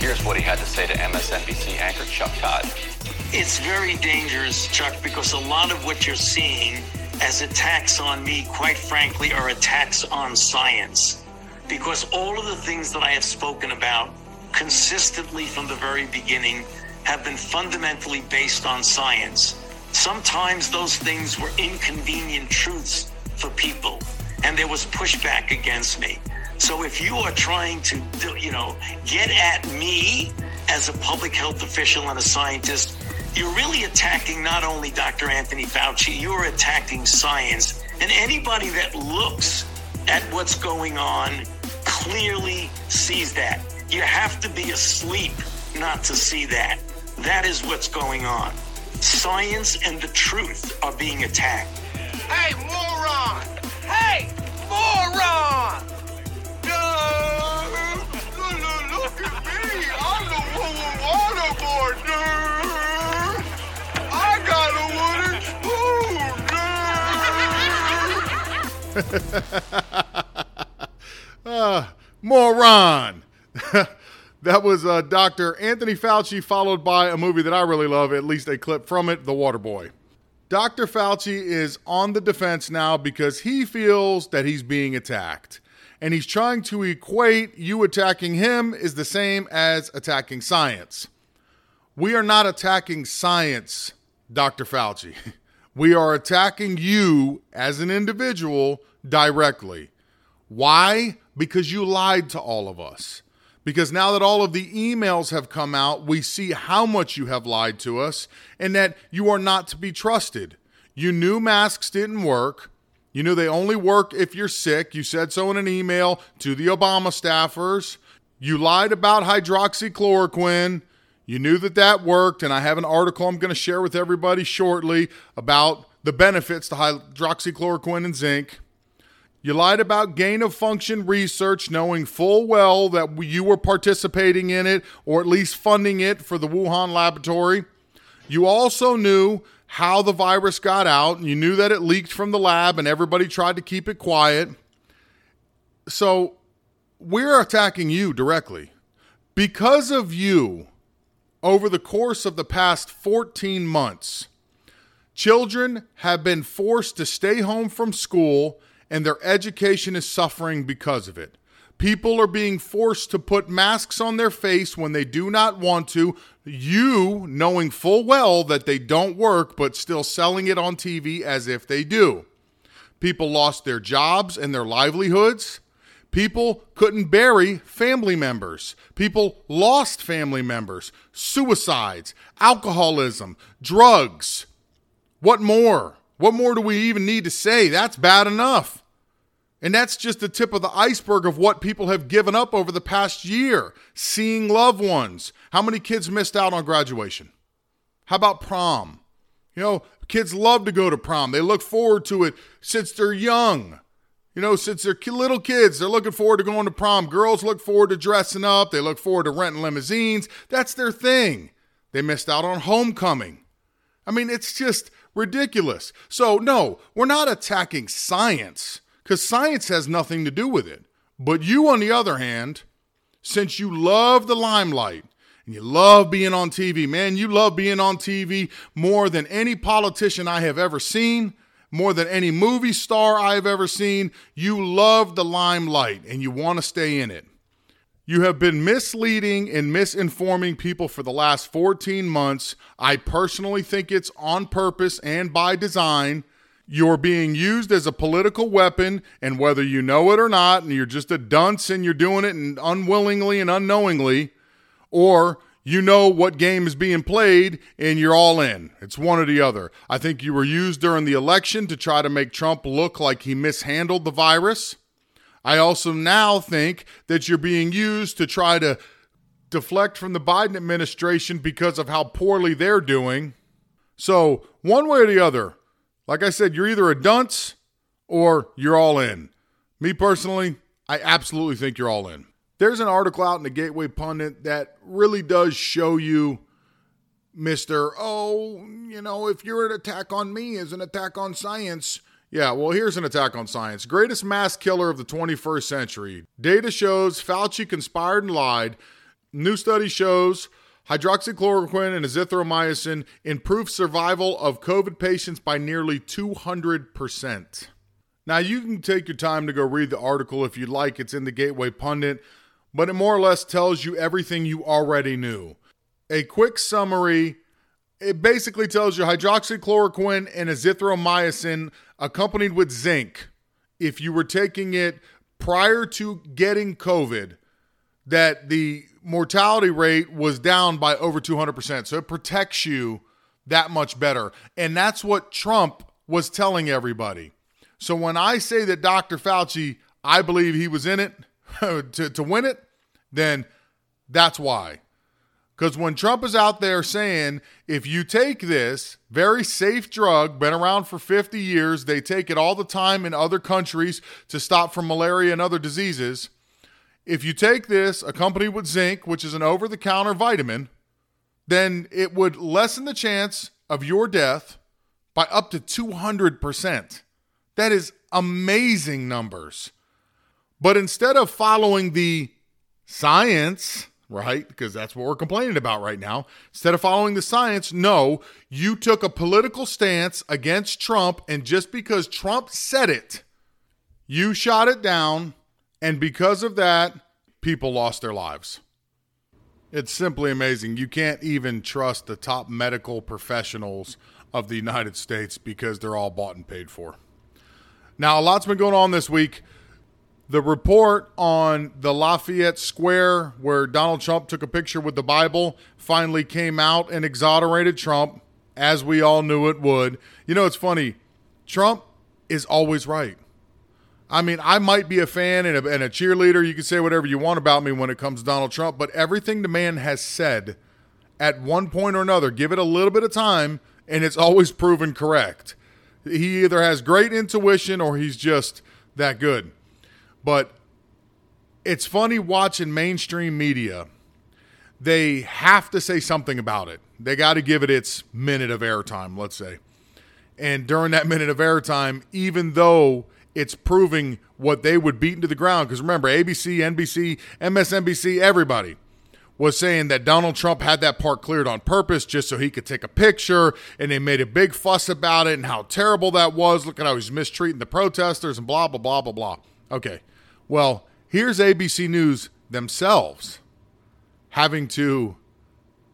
Here's what he had to say to MSNBC anchor Chuck Todd. It's very dangerous, Chuck, because a lot of what you're seeing as attacks on me, quite frankly, are attacks on science. Because all of the things that I have spoken about consistently from the very beginning have been fundamentally based on science. Sometimes those things were inconvenient truths for people, and there was pushback against me. So if you are trying to, you know, get at me as a public health official and a scientist, you're really attacking not only Dr. Anthony Fauci, you're attacking science. And anybody that looks at what's going on clearly sees that. You have to be asleep not to see that. That is what's going on. Science and the truth are being attacked. Hey, moron! Hey, moron! Uh, moron. that was uh, Dr. Anthony Fauci, followed by a movie that I really love, at least a clip from it The Waterboy. Dr. Fauci is on the defense now because he feels that he's being attacked. And he's trying to equate you attacking him is the same as attacking science. We are not attacking science, Dr. Fauci. We are attacking you as an individual directly. Why? Because you lied to all of us. Because now that all of the emails have come out, we see how much you have lied to us and that you are not to be trusted. You knew masks didn't work. You knew they only work if you're sick. You said so in an email to the Obama staffers. You lied about hydroxychloroquine. You knew that that worked, and I have an article I'm going to share with everybody shortly about the benefits to hydroxychloroquine and zinc. You lied about gain of function research, knowing full well that you were participating in it or at least funding it for the Wuhan laboratory. You also knew how the virus got out, and you knew that it leaked from the lab, and everybody tried to keep it quiet. So we're attacking you directly. Because of you, over the course of the past 14 months, children have been forced to stay home from school and their education is suffering because of it. People are being forced to put masks on their face when they do not want to. You knowing full well that they don't work, but still selling it on TV as if they do. People lost their jobs and their livelihoods. People couldn't bury family members. People lost family members. Suicides, alcoholism, drugs. What more? What more do we even need to say? That's bad enough. And that's just the tip of the iceberg of what people have given up over the past year. Seeing loved ones. How many kids missed out on graduation? How about prom? You know, kids love to go to prom. They look forward to it since they're young. You know, since they're little kids, they're looking forward to going to prom. Girls look forward to dressing up. They look forward to renting limousines. That's their thing. They missed out on homecoming. I mean, it's just ridiculous. So, no, we're not attacking science because science has nothing to do with it. But you, on the other hand, since you love the limelight and you love being on TV, man, you love being on TV more than any politician I have ever seen, more than any movie star I have ever seen. You love the limelight and you want to stay in it. You have been misleading and misinforming people for the last 14 months. I personally think it's on purpose and by design. You're being used as a political weapon, and whether you know it or not, and you're just a dunce and you're doing it and unwillingly and unknowingly, or you know what game is being played and you're all in. It's one or the other. I think you were used during the election to try to make Trump look like he mishandled the virus. I also now think that you're being used to try to deflect from the Biden administration because of how poorly they're doing. So, one way or the other, like I said, you're either a dunce or you're all in. Me personally, I absolutely think you're all in. There's an article out in the Gateway Pundit that really does show you, Mr. Oh, you know, if you're an attack on me is an attack on science. Yeah, well, here's an attack on science. Greatest mass killer of the 21st century. Data shows Fauci conspired and lied. New study shows hydroxychloroquine and azithromycin improve survival of COVID patients by nearly 200%. Now, you can take your time to go read the article if you'd like. It's in the Gateway Pundit, but it more or less tells you everything you already knew. A quick summary it basically tells you hydroxychloroquine and azithromycin accompanied with zinc. If you were taking it prior to getting COVID, that the mortality rate was down by over 200%. So it protects you that much better. And that's what Trump was telling everybody. So when I say that Dr. Fauci, I believe he was in it to, to win it, then that's why. Because when Trump is out there saying, if you take this very safe drug, been around for 50 years, they take it all the time in other countries to stop from malaria and other diseases. If you take this accompanied with zinc, which is an over the counter vitamin, then it would lessen the chance of your death by up to 200%. That is amazing numbers. But instead of following the science, right? Because that's what we're complaining about right now. Instead of following the science, no, you took a political stance against Trump, and just because Trump said it, you shot it down, and because of that, people lost their lives. It's simply amazing. You can't even trust the top medical professionals of the United States because they're all bought and paid for. Now, a lot's been going on this week. The report on the Lafayette Square, where Donald Trump took a picture with the Bible, finally came out and exonerated Trump, as we all knew it would. You know, it's funny. Trump is always right. I mean, I might be a fan and a, and a cheerleader. You can say whatever you want about me when it comes to Donald Trump, but everything the man has said at one point or another, give it a little bit of time, and it's always proven correct. He either has great intuition or he's just that good. But it's funny watching mainstream media. They have to say something about it. They got to give it its minute of airtime, let's say. And during that minute of airtime, even though it's proving what they would beat into the ground, because remember, ABC, NBC, MSNBC, everybody was saying that Donald Trump had that park cleared on purpose just so he could take a picture, and they made a big fuss about it and how terrible that was. Look at how he's mistreating the protesters and blah, blah, blah, blah, blah. Okay. Well, here's ABC News themselves having to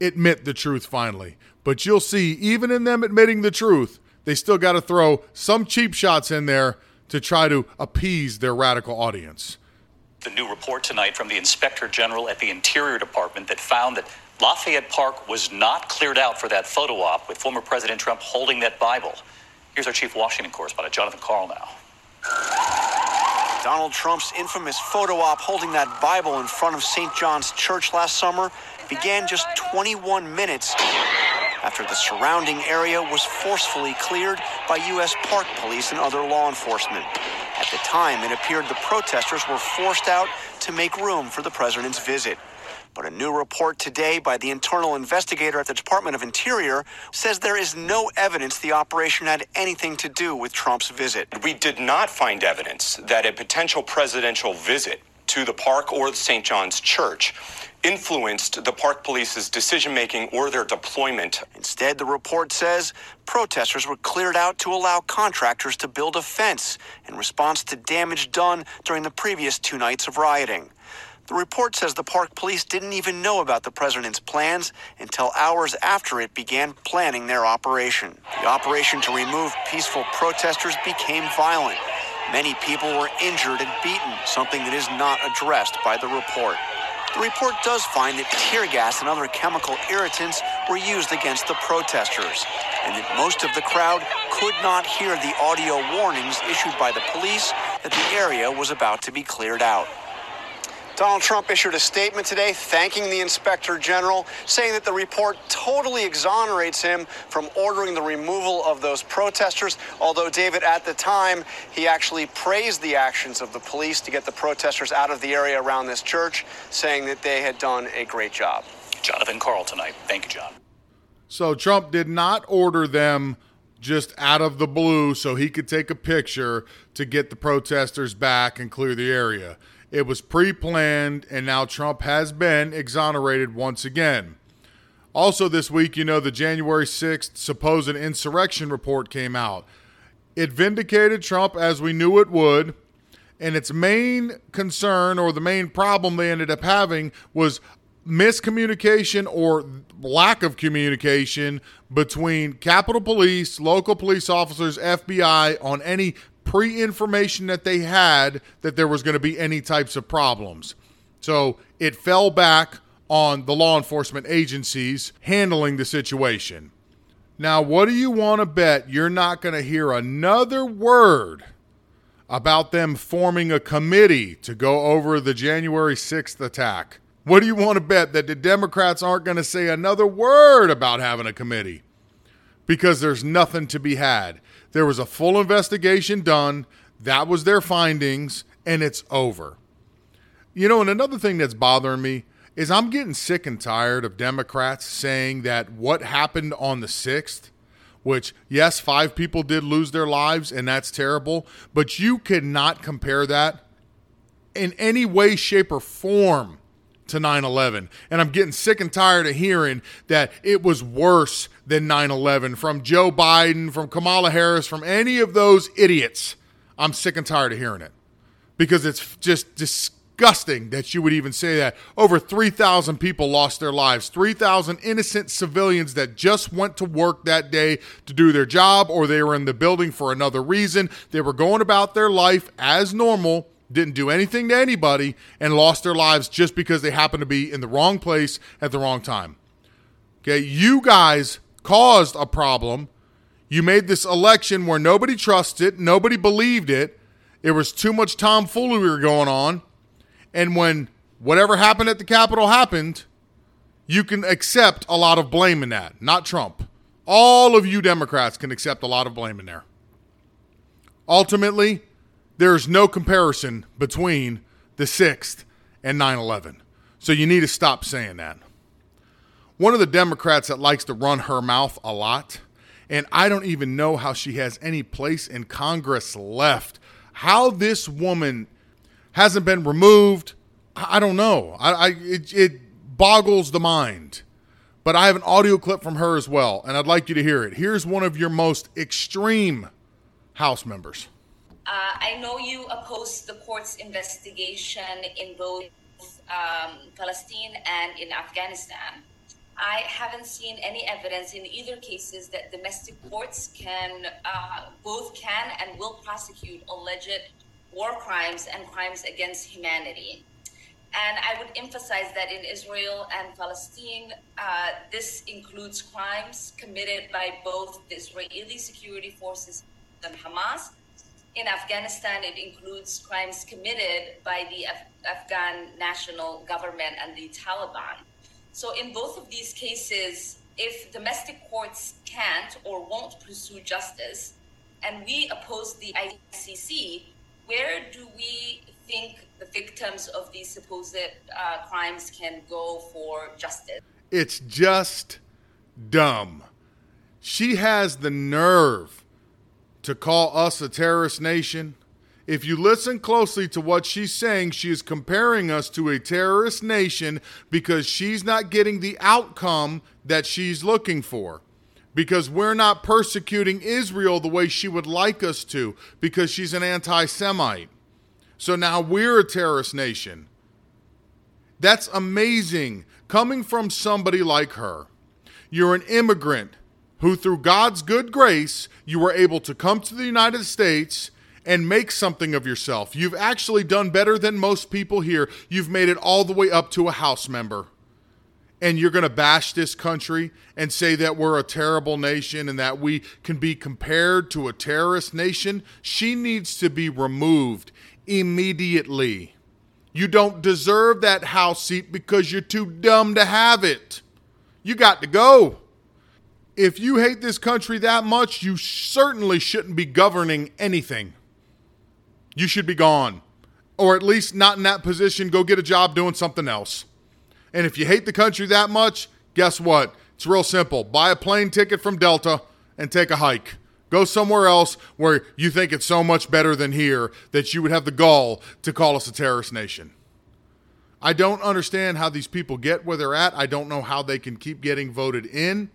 admit the truth finally. But you'll see, even in them admitting the truth, they still got to throw some cheap shots in there to try to appease their radical audience. The new report tonight from the Inspector General at the Interior Department that found that Lafayette Park was not cleared out for that photo op with former President Trump holding that Bible. Here's our chief Washington correspondent, Jonathan Karl, now. Donald Trump's infamous photo op holding that Bible in front of St. John's Church last summer began just 21 minutes after the surrounding area was forcefully cleared by U.S. Park Police and other law enforcement. At the time, it appeared the protesters were forced out to make room for the president's visit. But a new report today by the internal investigator at the Department of Interior says there is no evidence the operation had anything to do with Trump's visit. We did not find evidence that a potential presidential visit to the park or the St. John's Church influenced the park police's decision making or their deployment. Instead, the report says protesters were cleared out to allow contractors to build a fence in response to damage done during the previous two nights of rioting. The report says the park police didn't even know about the president's plans until hours after it began planning their operation. The operation to remove peaceful protesters became violent. Many people were injured and beaten, something that is not addressed by the report. The report does find that tear gas and other chemical irritants were used against the protesters, and that most of the crowd could not hear the audio warnings issued by the police that the area was about to be cleared out. Donald Trump issued a statement today thanking the inspector general, saying that the report totally exonerates him from ordering the removal of those protesters. Although, David, at the time, he actually praised the actions of the police to get the protesters out of the area around this church, saying that they had done a great job. Jonathan Karl tonight. Thank you, John. So Trump did not order them just out of the blue so he could take a picture to get the protesters back and clear the area. It was pre planned, and now Trump has been exonerated once again. Also, this week, you know, the January 6th supposed insurrection report came out. It vindicated Trump as we knew it would. And its main concern or the main problem they ended up having was miscommunication or lack of communication between Capitol Police, local police officers, FBI on any pre information that they had that there was going to be any types of problems. So it fell back on the law enforcement agencies handling the situation. Now, what do you want to bet you're not going to hear another word about them forming a committee to go over the January 6th attack? What do you want to bet that the Democrats aren't going to say another word about having a committee? Because there's nothing to be had. There was a full investigation done, that was their findings, and it's over. You know, and another thing that's bothering me is I'm getting sick and tired of Democrats saying that what happened on the 6th, which, yes, five people did lose their lives, and that's terrible, but you cannot compare that in any way, shape, or form to 9 11. And I'm getting sick and tired of hearing that it was worse than 9 11 from Joe Biden, from Kamala Harris, from any of those idiots. I'm sick and tired of hearing it because it's just disgusting that you would even say that. Over 3,000 people lost their lives, 3,000 innocent civilians that just went to work that day to do their job or they were in the building for another reason. They were going about their life as normal didn't do anything to anybody, and lost their lives just because they happened to be in the wrong place at the wrong time. Okay, you guys caused a problem. You made this election where nobody trusted, nobody believed it. There was too much tomfoolery going on. And when whatever happened at the Capitol happened, you can accept a lot of blame in that, not Trump. All of you Democrats can accept a lot of blame in there. Ultimately, there's no comparison between the 6th and 9 11. So you need to stop saying that. One of the Democrats that likes to run her mouth a lot, and I don't even know how she has any place in Congress left. How this woman hasn't been removed, I don't know. I, I it, it boggles the mind. But I have an audio clip from her as well, and I'd like you to hear it. Here's one of your most extreme House members. Uh, I know you opposed the court's investigation in both um, Palestine and in Afghanistan. I haven't seen any evidence in either cases that domestic courts can uh, both can and will prosecute alleged war crimes and crimes against humanity. And I would emphasize that in Israel and Palestine, uh, this includes crimes committed by both the Israeli security forces and Hamas in Afghanistan, it includes crimes committed by the Af- Afghan national government and the Taliban. So, in both of these cases, if domestic courts can't or won't pursue justice, and we oppose the ICC, where do we think the victims of these supposed uh, crimes can go for justice? It's just dumb. She has the nerve to call us a terrorist nation? If you listen closely to what she's saying, she is comparing us to a terrorist nation because she's not getting the outcome that she's looking for. Because we're not persecuting Israel the way she would like us to, because she's an anti Semite. So now we're a terrorist nation. That's amazing coming from somebody like her. You're an immigrant who, through God's good grace, you were able to come to the United States and make something of yourself. You've actually done better than most people here. You've made it all the way up to a House member. And you're going to bash this country and say that we're a terrible nation and that we can be compared to a terrorist nation. She needs to be removed immediately. You don't deserve that House seat because you're too dumb to have it. You got to go. If you hate this country that much, you certainly shouldn't be governing anything. You should be gone. Or at least not in that position. Go get a job doing something else. And if you hate the country that much, guess what? It's real simple. Buy a plane ticket from Delta and take a hike. Go somewhere else where you think it's so much better than here that you would have the gall to call us a terrorist nation. I don't understand how these people get where they're at. I don't know how they can keep getting voted in.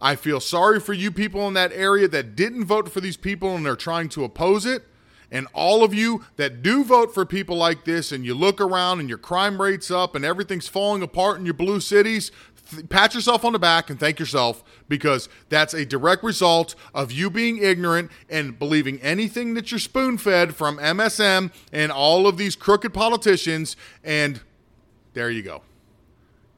I feel sorry for you people in that area that didn't vote for these people and they're trying to oppose it. And all of you that do vote for people like this and you look around and your crime rate's up and everything's falling apart in your blue cities, th- pat yourself on the back and thank yourself because that's a direct result of you being ignorant and believing anything that you're spoon fed from MSM and all of these crooked politicians. And there you go.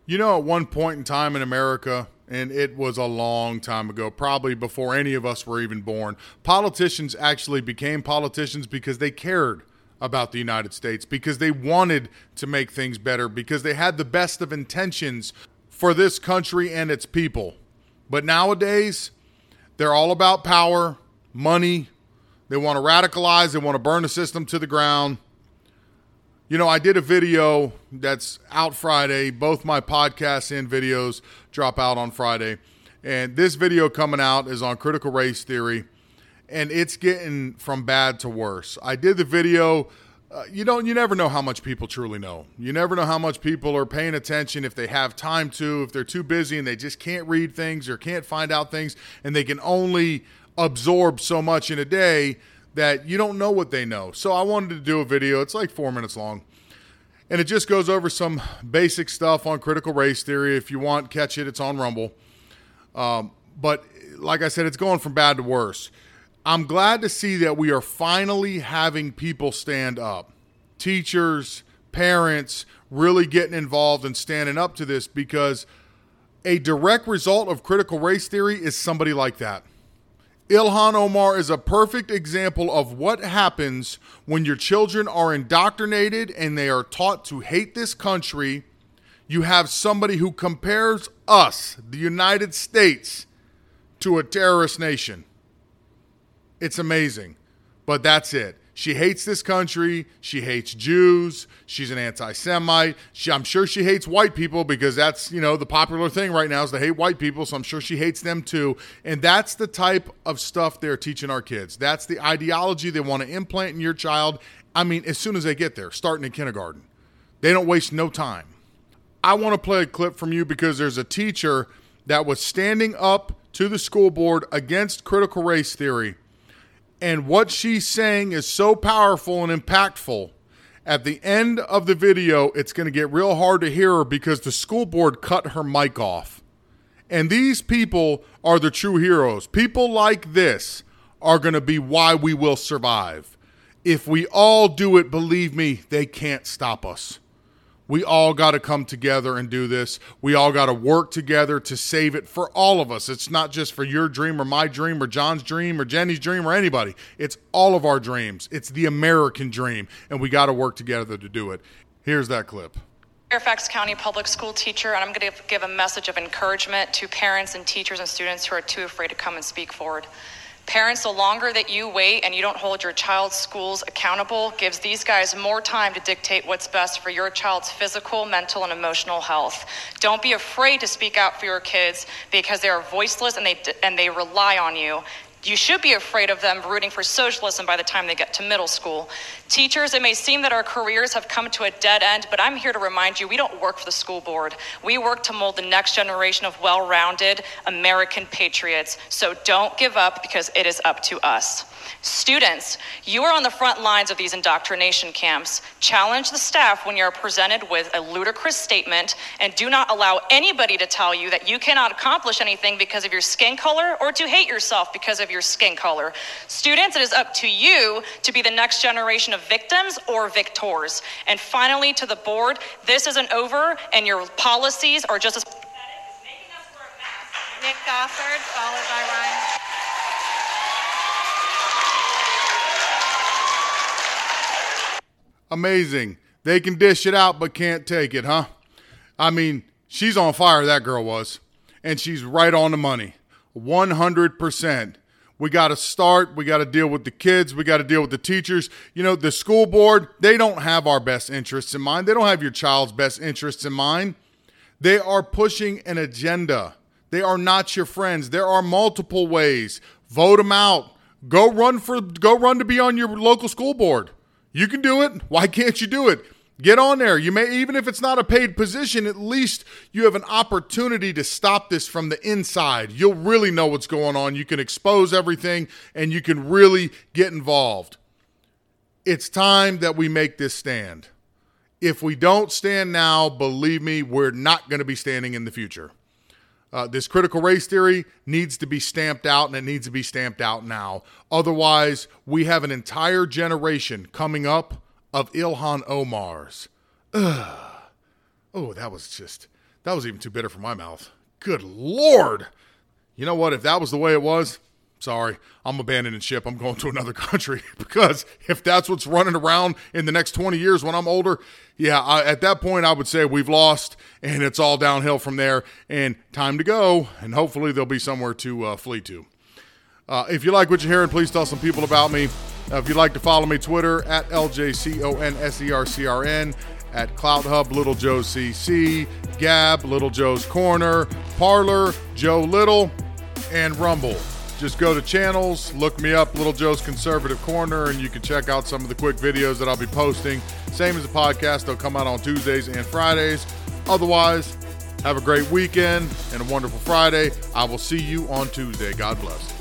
You know, at one point in time in America, and it was a long time ago, probably before any of us were even born, politicians actually became politicians because they cared about the United States, because they wanted to make things better, because they had the best of intentions for this country and its people. But nowadays, they're all about power, money. They want to radicalize, they want to burn the system to the ground. You know, I did a video that's out Friday. Both my podcasts and videos drop out on Friday. And this video coming out is on critical race theory, and it's getting from bad to worse. I did the video. Uh, you don't you never know how much people truly know. You never know how much people are paying attention if they have time to, if they're too busy and they just can't read things or can't find out things and they can only absorb so much in a day that you don't know what they know. So I wanted to do a video. It's like four minutes long. And it just goes over some basic stuff on critical race theory. If you want, catch it. It's on Rumble. Um, but like I said, it's going from bad to worse. I'm glad to see that we are finally having people stand up. Teachers, parents, really getting involved and standing up to this because a direct result of critical race theory is somebody like that. Ilhan Omar is a perfect example of what happens when your children are indoctrinated and they are taught to hate this country. You have somebody who compares us, the United States, to a terrorist nation. It's amazing. But that's it. She hates this country. She hates Jews. She's an anti-Semite. I'm sure she hates white people because that's you know the popular thing right now is to hate white people. So I'm sure she hates them too. And that's the type of stuff they're teaching our kids. That's the ideology they want to implant in your child. I mean, as soon as they get there, starting in kindergarten, they don't waste no time. I want to play a clip from you because there's a teacher that was standing up to the school board against critical race theory and what she's saying is so powerful and impactful. At the end of the video, it's going to get real hard to hear her because the school board cut her mic off. And these people are the true heroes. People like this are going to be why we will survive. If we all do it, believe me, they can't stop us. We all got to come together and do this. We all got to work together to save it for all of us. It's not just for your dream or my dream or John's dream or Jenny's dream or anybody. It's all of our dreams. It's the American dream, and we got to work together to do it. Here's that clip. Fairfax County public school teacher, and I'm going to give a message of encouragement to parents and teachers and students who are too afraid to come and speak forward. Parents, the longer that you wait and you don't hold your child's schools accountable gives these guys more time to dictate what's best for your child's physical, mental, and emotional health. Don't be afraid to speak out for your kids because they are voiceless and they and they rely on you. You should be afraid of them rooting for socialism by the time they get to middle school. Teachers, it may seem that our careers have come to a dead end, but I'm here to remind you we don't work for the school board. We work to mold the next generation of well rounded American patriots. So don't give up because it is up to us. Students, you are on the front lines of these indoctrination camps. Challenge the staff when you're presented with a ludicrous statement and do not allow anybody to tell you that you cannot accomplish anything because of your skin color or to hate yourself because of your skin color. Students, it is up to you to be the next generation of victims or victors. And finally, to the board, this isn't over and your policies are just as. Nick Gofford, followed by Ryan. Amazing. They can dish it out, but can't take it, huh? I mean, she's on fire, that girl was. And she's right on the money 100%. We got to start. We got to deal with the kids. We got to deal with the teachers. You know, the school board, they don't have our best interests in mind. They don't have your child's best interests in mind. They are pushing an agenda. They are not your friends. There are multiple ways. Vote them out. Go run for go run to be on your local school board. You can do it. Why can't you do it? Get on there. You may even if it's not a paid position, at least you have an opportunity to stop this from the inside. You'll really know what's going on. You can expose everything and you can really get involved. It's time that we make this stand. If we don't stand now, believe me, we're not going to be standing in the future. Uh, this critical race theory needs to be stamped out, and it needs to be stamped out now. Otherwise, we have an entire generation coming up of Ilhan Omars. Ugh. Oh, that was just, that was even too bitter for my mouth. Good Lord. You know what? If that was the way it was, sorry, I'm abandoning ship. I'm going to another country because if that's what's running around in the next 20 years when I'm older, yeah, I, at that point, I would say we've lost and it's all downhill from there and time to go. And hopefully there'll be somewhere to uh, flee to. Uh, if you like what you're hearing, please tell some people about me. Uh, if you'd like to follow me, Twitter at LJCONSERCRN, at CloutHub Little Joe CC, Gab Little Joe's Corner, Parler Joe Little, and Rumble. Just go to channels, look me up, Little Joe's Conservative Corner, and you can check out some of the quick videos that I'll be posting. Same as the podcast, they'll come out on Tuesdays and Fridays. Otherwise, have a great weekend and a wonderful Friday. I will see you on Tuesday. God bless.